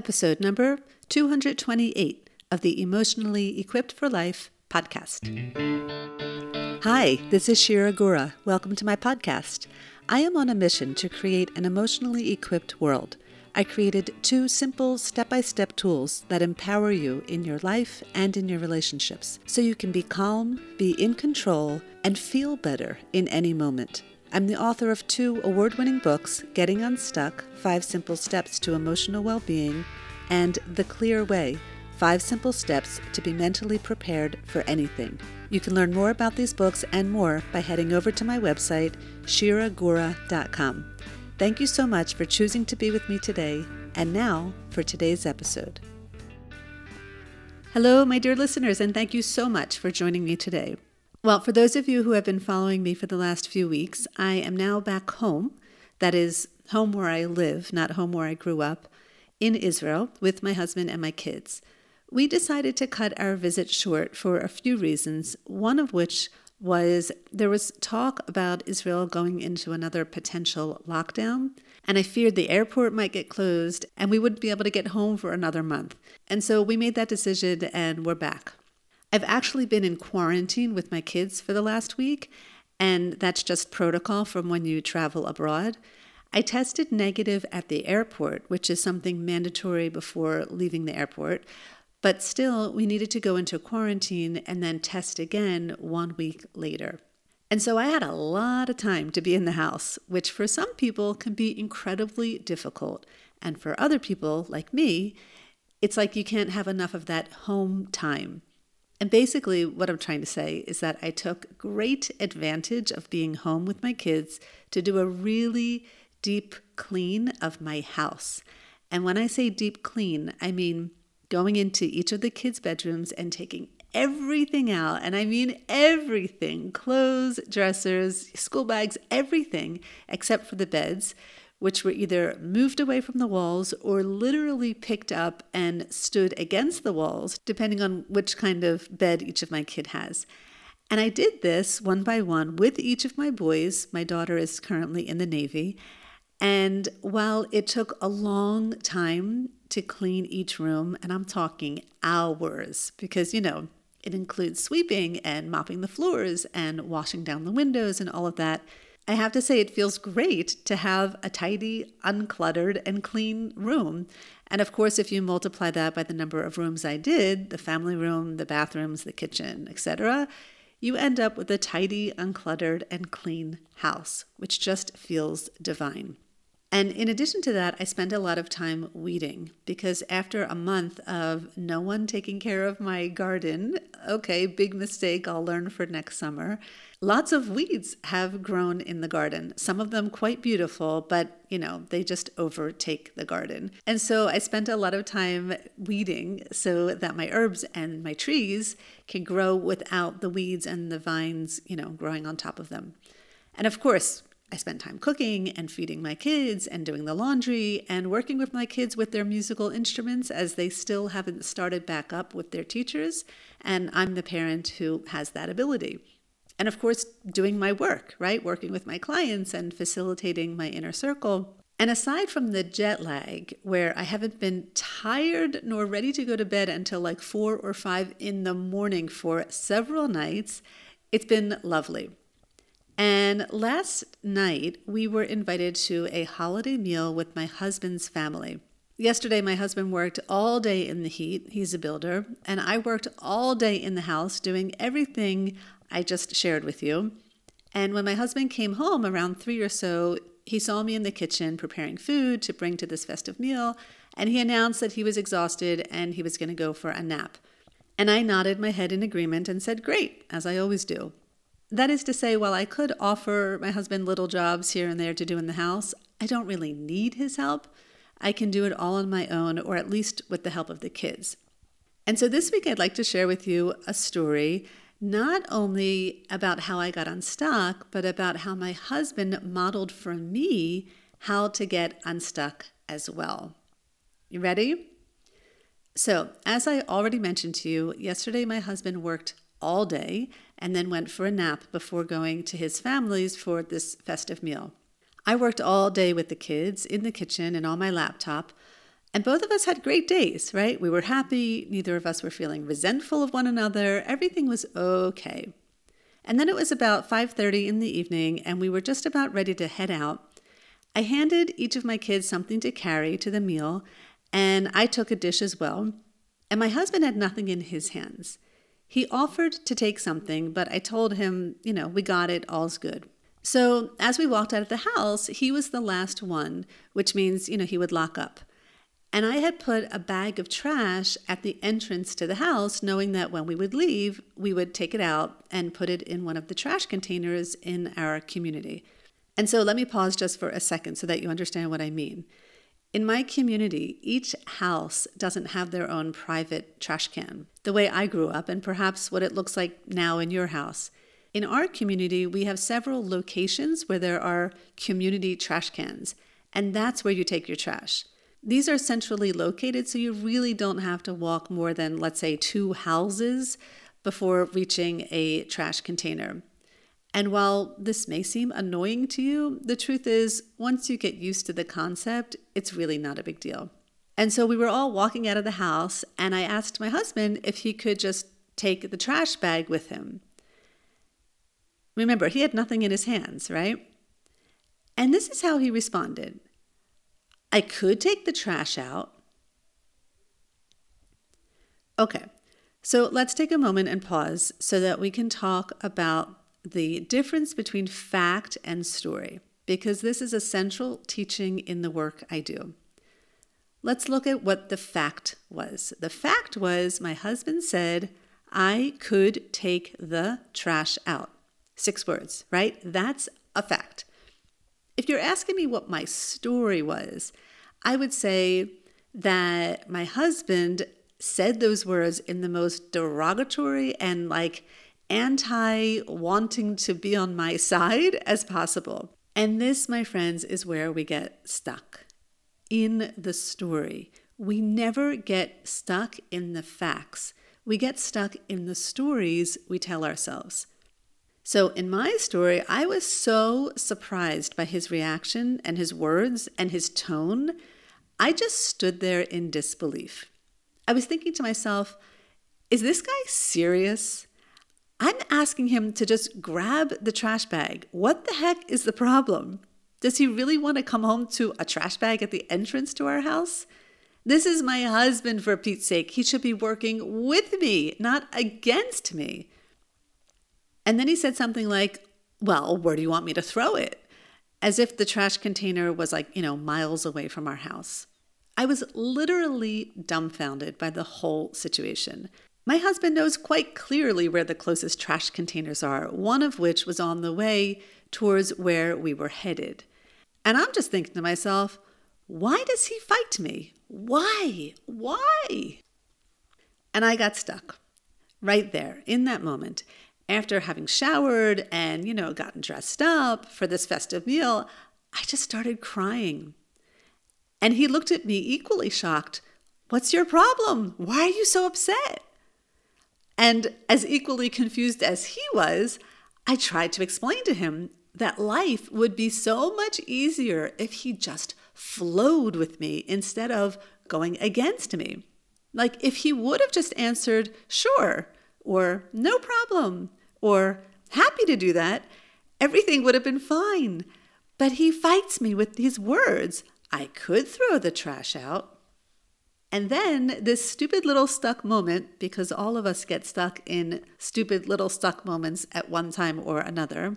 episode number 228 of the Emotionally Equipped for Life podcast. Hi, this is Shira Gura. Welcome to my podcast. I am on a mission to create an emotionally equipped world. I created two simple step by step tools that empower you in your life and in your relationships so you can be calm, be in control, and feel better in any moment. I'm the author of two award winning books Getting Unstuck Five Simple Steps to Emotional Well Being, and The Clear Way Five Simple Steps to Be Mentally Prepared for Anything. You can learn more about these books and more by heading over to my website, shiragura.com. Thank you so much for choosing to be with me today. And now for today's episode. Hello, my dear listeners, and thank you so much for joining me today. Well, for those of you who have been following me for the last few weeks, I am now back home. That is, home where I live, not home where I grew up, in Israel with my husband and my kids. We decided to cut our visit short for a few reasons, one of which was there was talk about Israel going into another potential lockdown, and I feared the airport might get closed and we wouldn't be able to get home for another month. And so we made that decision and we're back. I've actually been in quarantine with my kids for the last week, and that's just protocol from when you travel abroad. I tested negative at the airport, which is something mandatory before leaving the airport, but still, we needed to go into quarantine and then test again one week later. And so I had a lot of time to be in the house, which for some people can be incredibly difficult. And for other people, like me, it's like you can't have enough of that home time. And basically, what I'm trying to say is that I took great advantage of being home with my kids to do a really deep clean of my house. And when I say deep clean, I mean going into each of the kids' bedrooms and taking everything out. And I mean everything clothes, dressers, school bags, everything except for the beds which were either moved away from the walls or literally picked up and stood against the walls, depending on which kind of bed each of my kid has. And I did this one by one with each of my boys. My daughter is currently in the Navy. And while it took a long time to clean each room, and I'm talking hours, because, you know, it includes sweeping and mopping the floors and washing down the windows and all of that. I have to say, it feels great to have a tidy, uncluttered, and clean room. And of course, if you multiply that by the number of rooms I did the family room, the bathrooms, the kitchen, etc. you end up with a tidy, uncluttered, and clean house, which just feels divine. And in addition to that, I spent a lot of time weeding because after a month of no one taking care of my garden, okay, big mistake, I'll learn for next summer. Lots of weeds have grown in the garden, some of them quite beautiful, but you know, they just overtake the garden. And so I spent a lot of time weeding so that my herbs and my trees can grow without the weeds and the vines, you know, growing on top of them. And of course, I spent time cooking and feeding my kids and doing the laundry and working with my kids with their musical instruments as they still haven't started back up with their teachers. And I'm the parent who has that ability. And of course, doing my work, right? Working with my clients and facilitating my inner circle. And aside from the jet lag, where I haven't been tired nor ready to go to bed until like four or five in the morning for several nights, it's been lovely. And last night, we were invited to a holiday meal with my husband's family. Yesterday, my husband worked all day in the heat. He's a builder. And I worked all day in the house doing everything I just shared with you. And when my husband came home around three or so, he saw me in the kitchen preparing food to bring to this festive meal. And he announced that he was exhausted and he was going to go for a nap. And I nodded my head in agreement and said, Great, as I always do. That is to say, while I could offer my husband little jobs here and there to do in the house, I don't really need his help. I can do it all on my own, or at least with the help of the kids. And so this week, I'd like to share with you a story not only about how I got unstuck, but about how my husband modeled for me how to get unstuck as well. You ready? So, as I already mentioned to you, yesterday my husband worked all day and then went for a nap before going to his family's for this festive meal. I worked all day with the kids in the kitchen and on my laptop, And both of us had great days, right? We were happy. Neither of us were feeling resentful of one another. Everything was okay. And then it was about 5:30 in the evening and we were just about ready to head out. I handed each of my kids something to carry to the meal, and I took a dish as well. And my husband had nothing in his hands. He offered to take something, but I told him, you know, we got it, all's good. So as we walked out of the house, he was the last one, which means, you know, he would lock up. And I had put a bag of trash at the entrance to the house, knowing that when we would leave, we would take it out and put it in one of the trash containers in our community. And so let me pause just for a second so that you understand what I mean. In my community, each house doesn't have their own private trash can, the way I grew up, and perhaps what it looks like now in your house. In our community, we have several locations where there are community trash cans, and that's where you take your trash. These are centrally located, so you really don't have to walk more than, let's say, two houses before reaching a trash container. And while this may seem annoying to you, the truth is, once you get used to the concept, it's really not a big deal. And so we were all walking out of the house, and I asked my husband if he could just take the trash bag with him. Remember, he had nothing in his hands, right? And this is how he responded I could take the trash out. Okay, so let's take a moment and pause so that we can talk about the difference between fact and story, because this is a central teaching in the work I do. Let's look at what the fact was. The fact was my husband said, I could take the trash out. Six words, right? That's a fact. If you're asking me what my story was, I would say that my husband said those words in the most derogatory and like anti wanting to be on my side as possible. And this, my friends, is where we get stuck in the story. We never get stuck in the facts. We get stuck in the stories we tell ourselves. So, in my story, I was so surprised by his reaction and his words and his tone. I just stood there in disbelief. I was thinking to myself, is this guy serious? I'm asking him to just grab the trash bag. What the heck is the problem? Does he really want to come home to a trash bag at the entrance to our house? This is my husband, for Pete's sake. He should be working with me, not against me. And then he said something like, Well, where do you want me to throw it? As if the trash container was like, you know, miles away from our house. I was literally dumbfounded by the whole situation. My husband knows quite clearly where the closest trash containers are, one of which was on the way towards where we were headed. And I'm just thinking to myself, why does he fight me? Why? Why? And I got stuck right there in that moment. After having showered and, you know, gotten dressed up for this festive meal, I just started crying. And he looked at me equally shocked. What's your problem? Why are you so upset? And as equally confused as he was, I tried to explain to him that life would be so much easier if he just flowed with me instead of going against me. Like if he would have just answered, sure, or no problem, or happy to do that, everything would have been fine. But he fights me with these words I could throw the trash out, and then this stupid little stuck moment, because all of us get stuck in stupid little stuck moments at one time or another,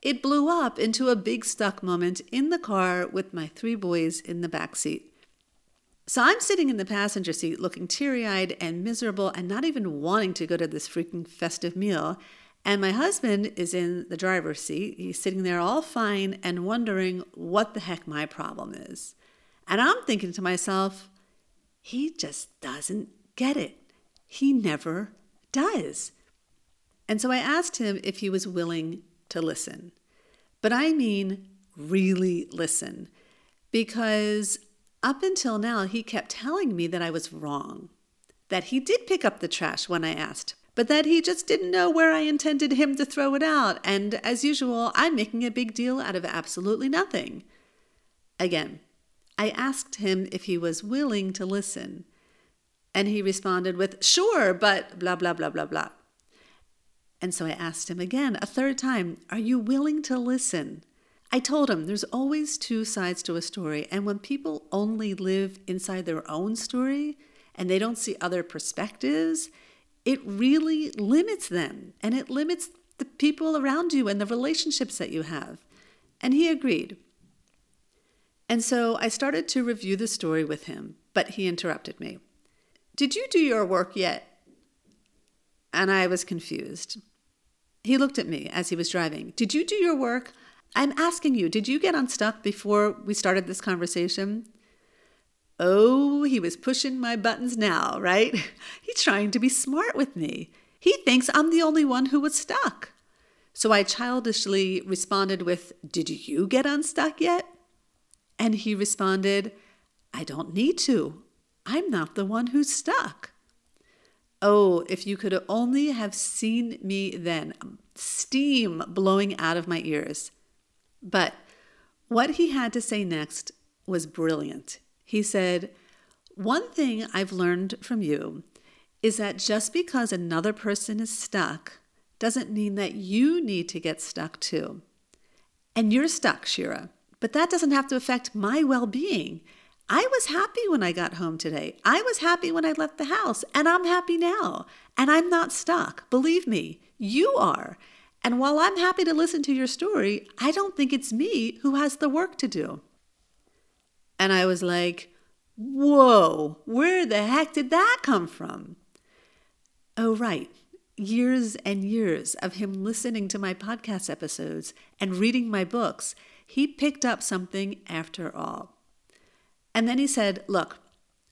it blew up into a big stuck moment in the car with my three boys in the back seat. So I'm sitting in the passenger seat looking teary eyed and miserable and not even wanting to go to this freaking festive meal. And my husband is in the driver's seat. He's sitting there all fine and wondering what the heck my problem is. And I'm thinking to myself, he just doesn't get it. He never does. And so I asked him if he was willing to listen. But I mean, really listen, because up until now, he kept telling me that I was wrong, that he did pick up the trash when I asked, but that he just didn't know where I intended him to throw it out. And as usual, I'm making a big deal out of absolutely nothing. Again, I asked him if he was willing to listen. And he responded with, Sure, but blah, blah, blah, blah, blah. And so I asked him again, a third time, Are you willing to listen? I told him there's always two sides to a story. And when people only live inside their own story and they don't see other perspectives, it really limits them and it limits the people around you and the relationships that you have. And he agreed. And so I started to review the story with him, but he interrupted me. Did you do your work yet? And I was confused. He looked at me as he was driving. Did you do your work? I'm asking you, did you get unstuck before we started this conversation? Oh, he was pushing my buttons now, right? He's trying to be smart with me. He thinks I'm the only one who was stuck. So I childishly responded with, Did you get unstuck yet? And he responded, I don't need to. I'm not the one who's stuck. Oh, if you could only have seen me then, steam blowing out of my ears. But what he had to say next was brilliant. He said, One thing I've learned from you is that just because another person is stuck doesn't mean that you need to get stuck too. And you're stuck, Shira, but that doesn't have to affect my well being. I was happy when I got home today. I was happy when I left the house, and I'm happy now. And I'm not stuck. Believe me, you are. And while I'm happy to listen to your story, I don't think it's me who has the work to do. And I was like, whoa, where the heck did that come from? Oh, right. Years and years of him listening to my podcast episodes and reading my books, he picked up something after all. And then he said, Look,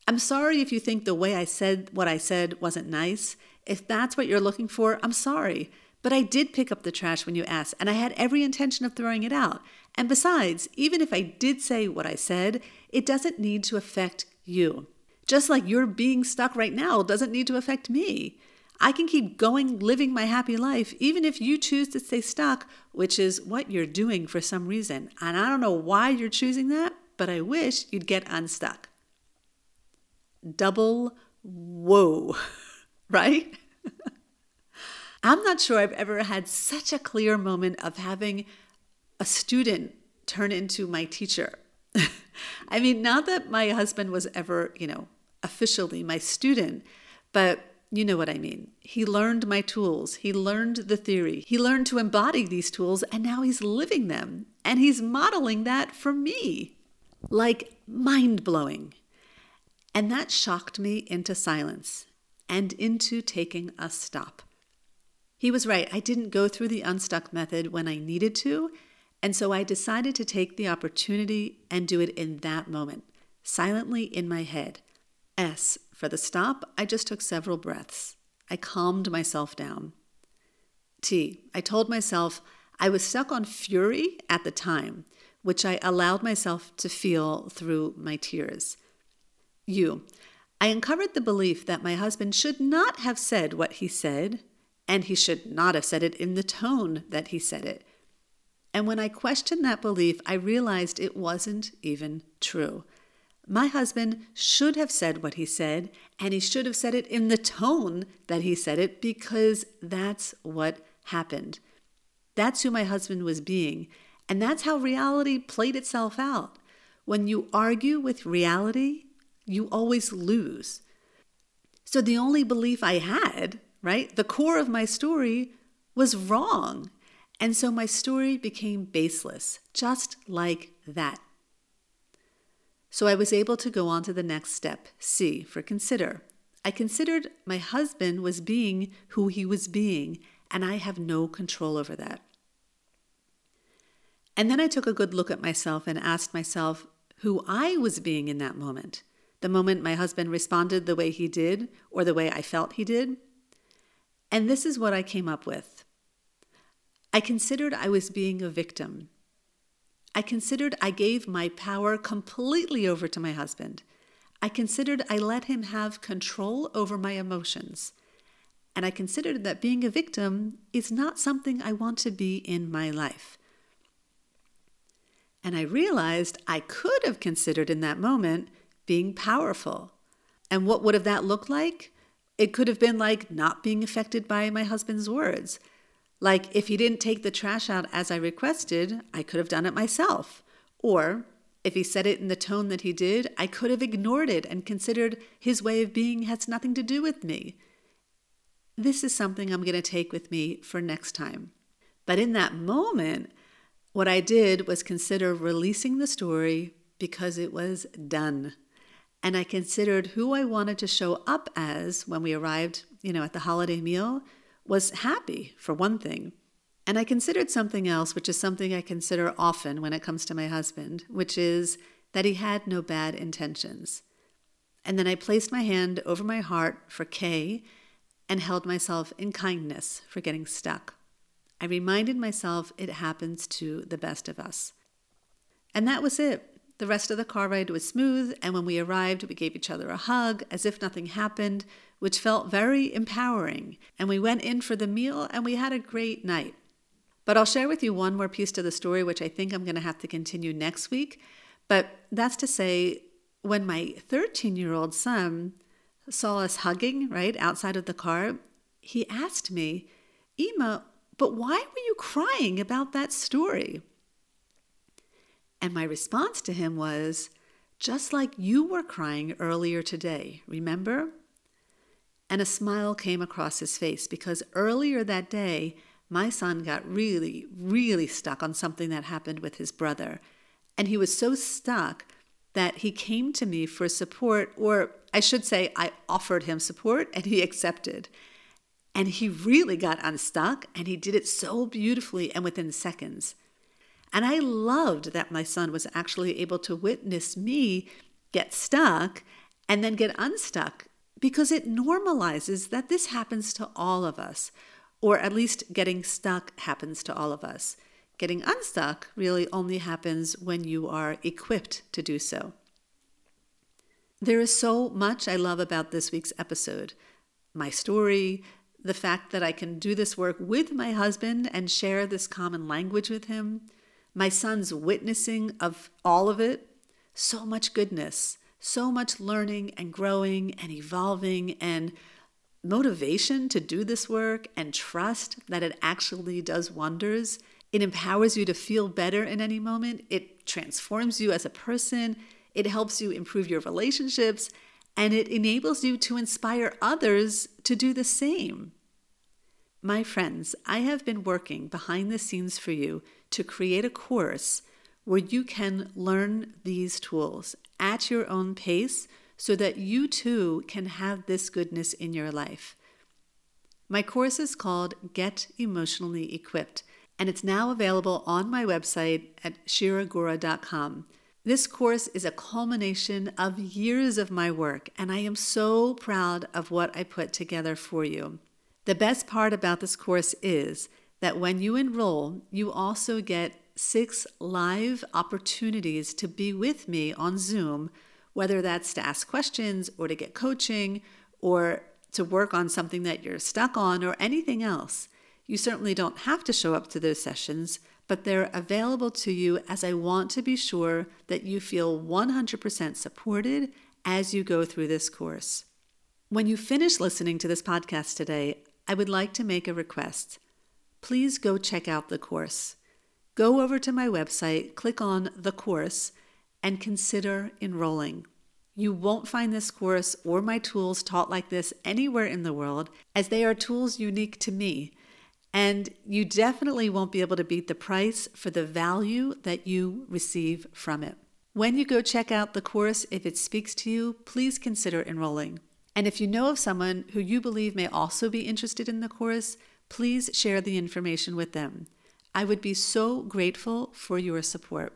I'm sorry if you think the way I said what I said wasn't nice. If that's what you're looking for, I'm sorry. But I did pick up the trash when you asked, and I had every intention of throwing it out. And besides, even if I did say what I said, it doesn't need to affect you. Just like your being stuck right now doesn't need to affect me. I can keep going living my happy life even if you choose to stay stuck, which is what you're doing for some reason. And I don't know why you're choosing that, but I wish you'd get unstuck. Double whoa, right? I'm not sure I've ever had such a clear moment of having a student turn into my teacher. I mean, not that my husband was ever, you know, officially my student, but you know what I mean. He learned my tools. He learned the theory. He learned to embody these tools, and now he's living them. And he's modeling that for me. Like mind blowing. And that shocked me into silence and into taking a stop. He was right. I didn't go through the unstuck method when I needed to. And so I decided to take the opportunity and do it in that moment, silently in my head. S, for the stop, I just took several breaths. I calmed myself down. T, I told myself I was stuck on fury at the time, which I allowed myself to feel through my tears. U, I uncovered the belief that my husband should not have said what he said and he should not have said it in the tone that he said it. And when I questioned that belief, I realized it wasn't even true. My husband should have said what he said, and he should have said it in the tone that he said it because that's what happened. That's who my husband was being, and that's how reality played itself out. When you argue with reality, you always lose. So the only belief I had right? The core of my story was wrong. And so my story became baseless, just like that. So I was able to go on to the next step, C, for consider. I considered my husband was being who he was being, and I have no control over that. And then I took a good look at myself and asked myself who I was being in that moment. The moment my husband responded the way he did, or the way I felt he did. And this is what I came up with. I considered I was being a victim. I considered I gave my power completely over to my husband. I considered I let him have control over my emotions. And I considered that being a victim is not something I want to be in my life. And I realized I could have considered in that moment being powerful. And what would have that looked like? It could have been like not being affected by my husband's words. Like if he didn't take the trash out as I requested, I could have done it myself. Or if he said it in the tone that he did, I could have ignored it and considered his way of being has nothing to do with me. This is something I'm going to take with me for next time. But in that moment, what I did was consider releasing the story because it was done. And I considered who I wanted to show up as when we arrived, you know, at the holiday meal was happy, for one thing. And I considered something else, which is something I consider often when it comes to my husband, which is that he had no bad intentions. And then I placed my hand over my heart for K and held myself in kindness for getting stuck. I reminded myself it happens to the best of us. And that was it. The rest of the car ride was smooth, and when we arrived, we gave each other a hug as if nothing happened, which felt very empowering. And we went in for the meal and we had a great night. But I'll share with you one more piece to the story, which I think I'm going to have to continue next week. But that's to say, when my 13 year old son saw us hugging, right, outside of the car, he asked me, Ema, but why were you crying about that story? And my response to him was, just like you were crying earlier today, remember? And a smile came across his face because earlier that day, my son got really, really stuck on something that happened with his brother. And he was so stuck that he came to me for support, or I should say, I offered him support and he accepted. And he really got unstuck and he did it so beautifully and within seconds. And I loved that my son was actually able to witness me get stuck and then get unstuck because it normalizes that this happens to all of us, or at least getting stuck happens to all of us. Getting unstuck really only happens when you are equipped to do so. There is so much I love about this week's episode my story, the fact that I can do this work with my husband and share this common language with him, my son's witnessing of all of it, so much goodness, so much learning and growing and evolving and motivation to do this work and trust that it actually does wonders. It empowers you to feel better in any moment. It transforms you as a person. It helps you improve your relationships and it enables you to inspire others to do the same. My friends, I have been working behind the scenes for you to create a course where you can learn these tools at your own pace so that you too can have this goodness in your life. My course is called Get Emotionally Equipped, and it's now available on my website at shiragura.com. This course is a culmination of years of my work, and I am so proud of what I put together for you. The best part about this course is that when you enroll, you also get six live opportunities to be with me on Zoom, whether that's to ask questions or to get coaching or to work on something that you're stuck on or anything else. You certainly don't have to show up to those sessions, but they're available to you as I want to be sure that you feel 100% supported as you go through this course. When you finish listening to this podcast today, I would like to make a request. Please go check out the course. Go over to my website, click on the course, and consider enrolling. You won't find this course or my tools taught like this anywhere in the world, as they are tools unique to me. And you definitely won't be able to beat the price for the value that you receive from it. When you go check out the course, if it speaks to you, please consider enrolling. And if you know of someone who you believe may also be interested in the course, please share the information with them. I would be so grateful for your support.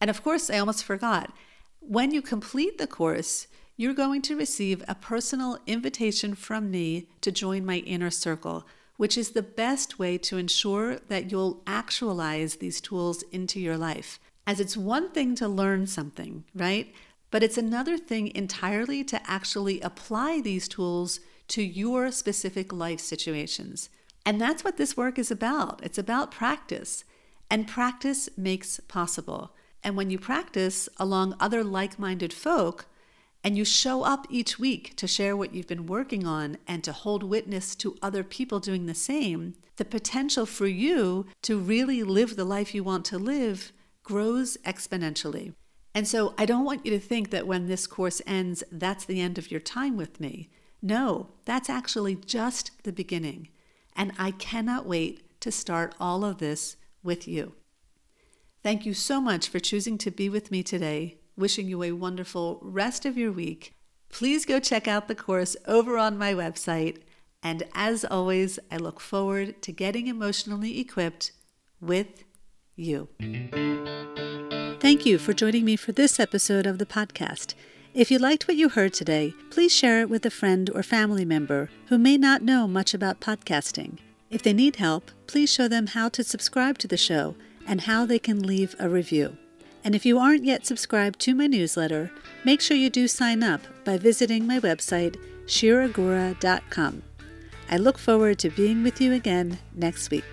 And of course, I almost forgot. When you complete the course, you're going to receive a personal invitation from me to join my inner circle, which is the best way to ensure that you'll actualize these tools into your life. As it's one thing to learn something, right? But it's another thing entirely to actually apply these tools to your specific life situations. And that's what this work is about. It's about practice. And practice makes possible. And when you practice along other like minded folk, and you show up each week to share what you've been working on and to hold witness to other people doing the same, the potential for you to really live the life you want to live grows exponentially. And so I don't want you to think that when this course ends, that's the end of your time with me. No, that's actually just the beginning. And I cannot wait to start all of this with you. Thank you so much for choosing to be with me today. Wishing you a wonderful rest of your week. Please go check out the course over on my website. And as always, I look forward to getting emotionally equipped with you. Thank you for joining me for this episode of the podcast. If you liked what you heard today, please share it with a friend or family member who may not know much about podcasting. If they need help, please show them how to subscribe to the show and how they can leave a review. And if you aren't yet subscribed to my newsletter, make sure you do sign up by visiting my website, shiragura.com. I look forward to being with you again next week.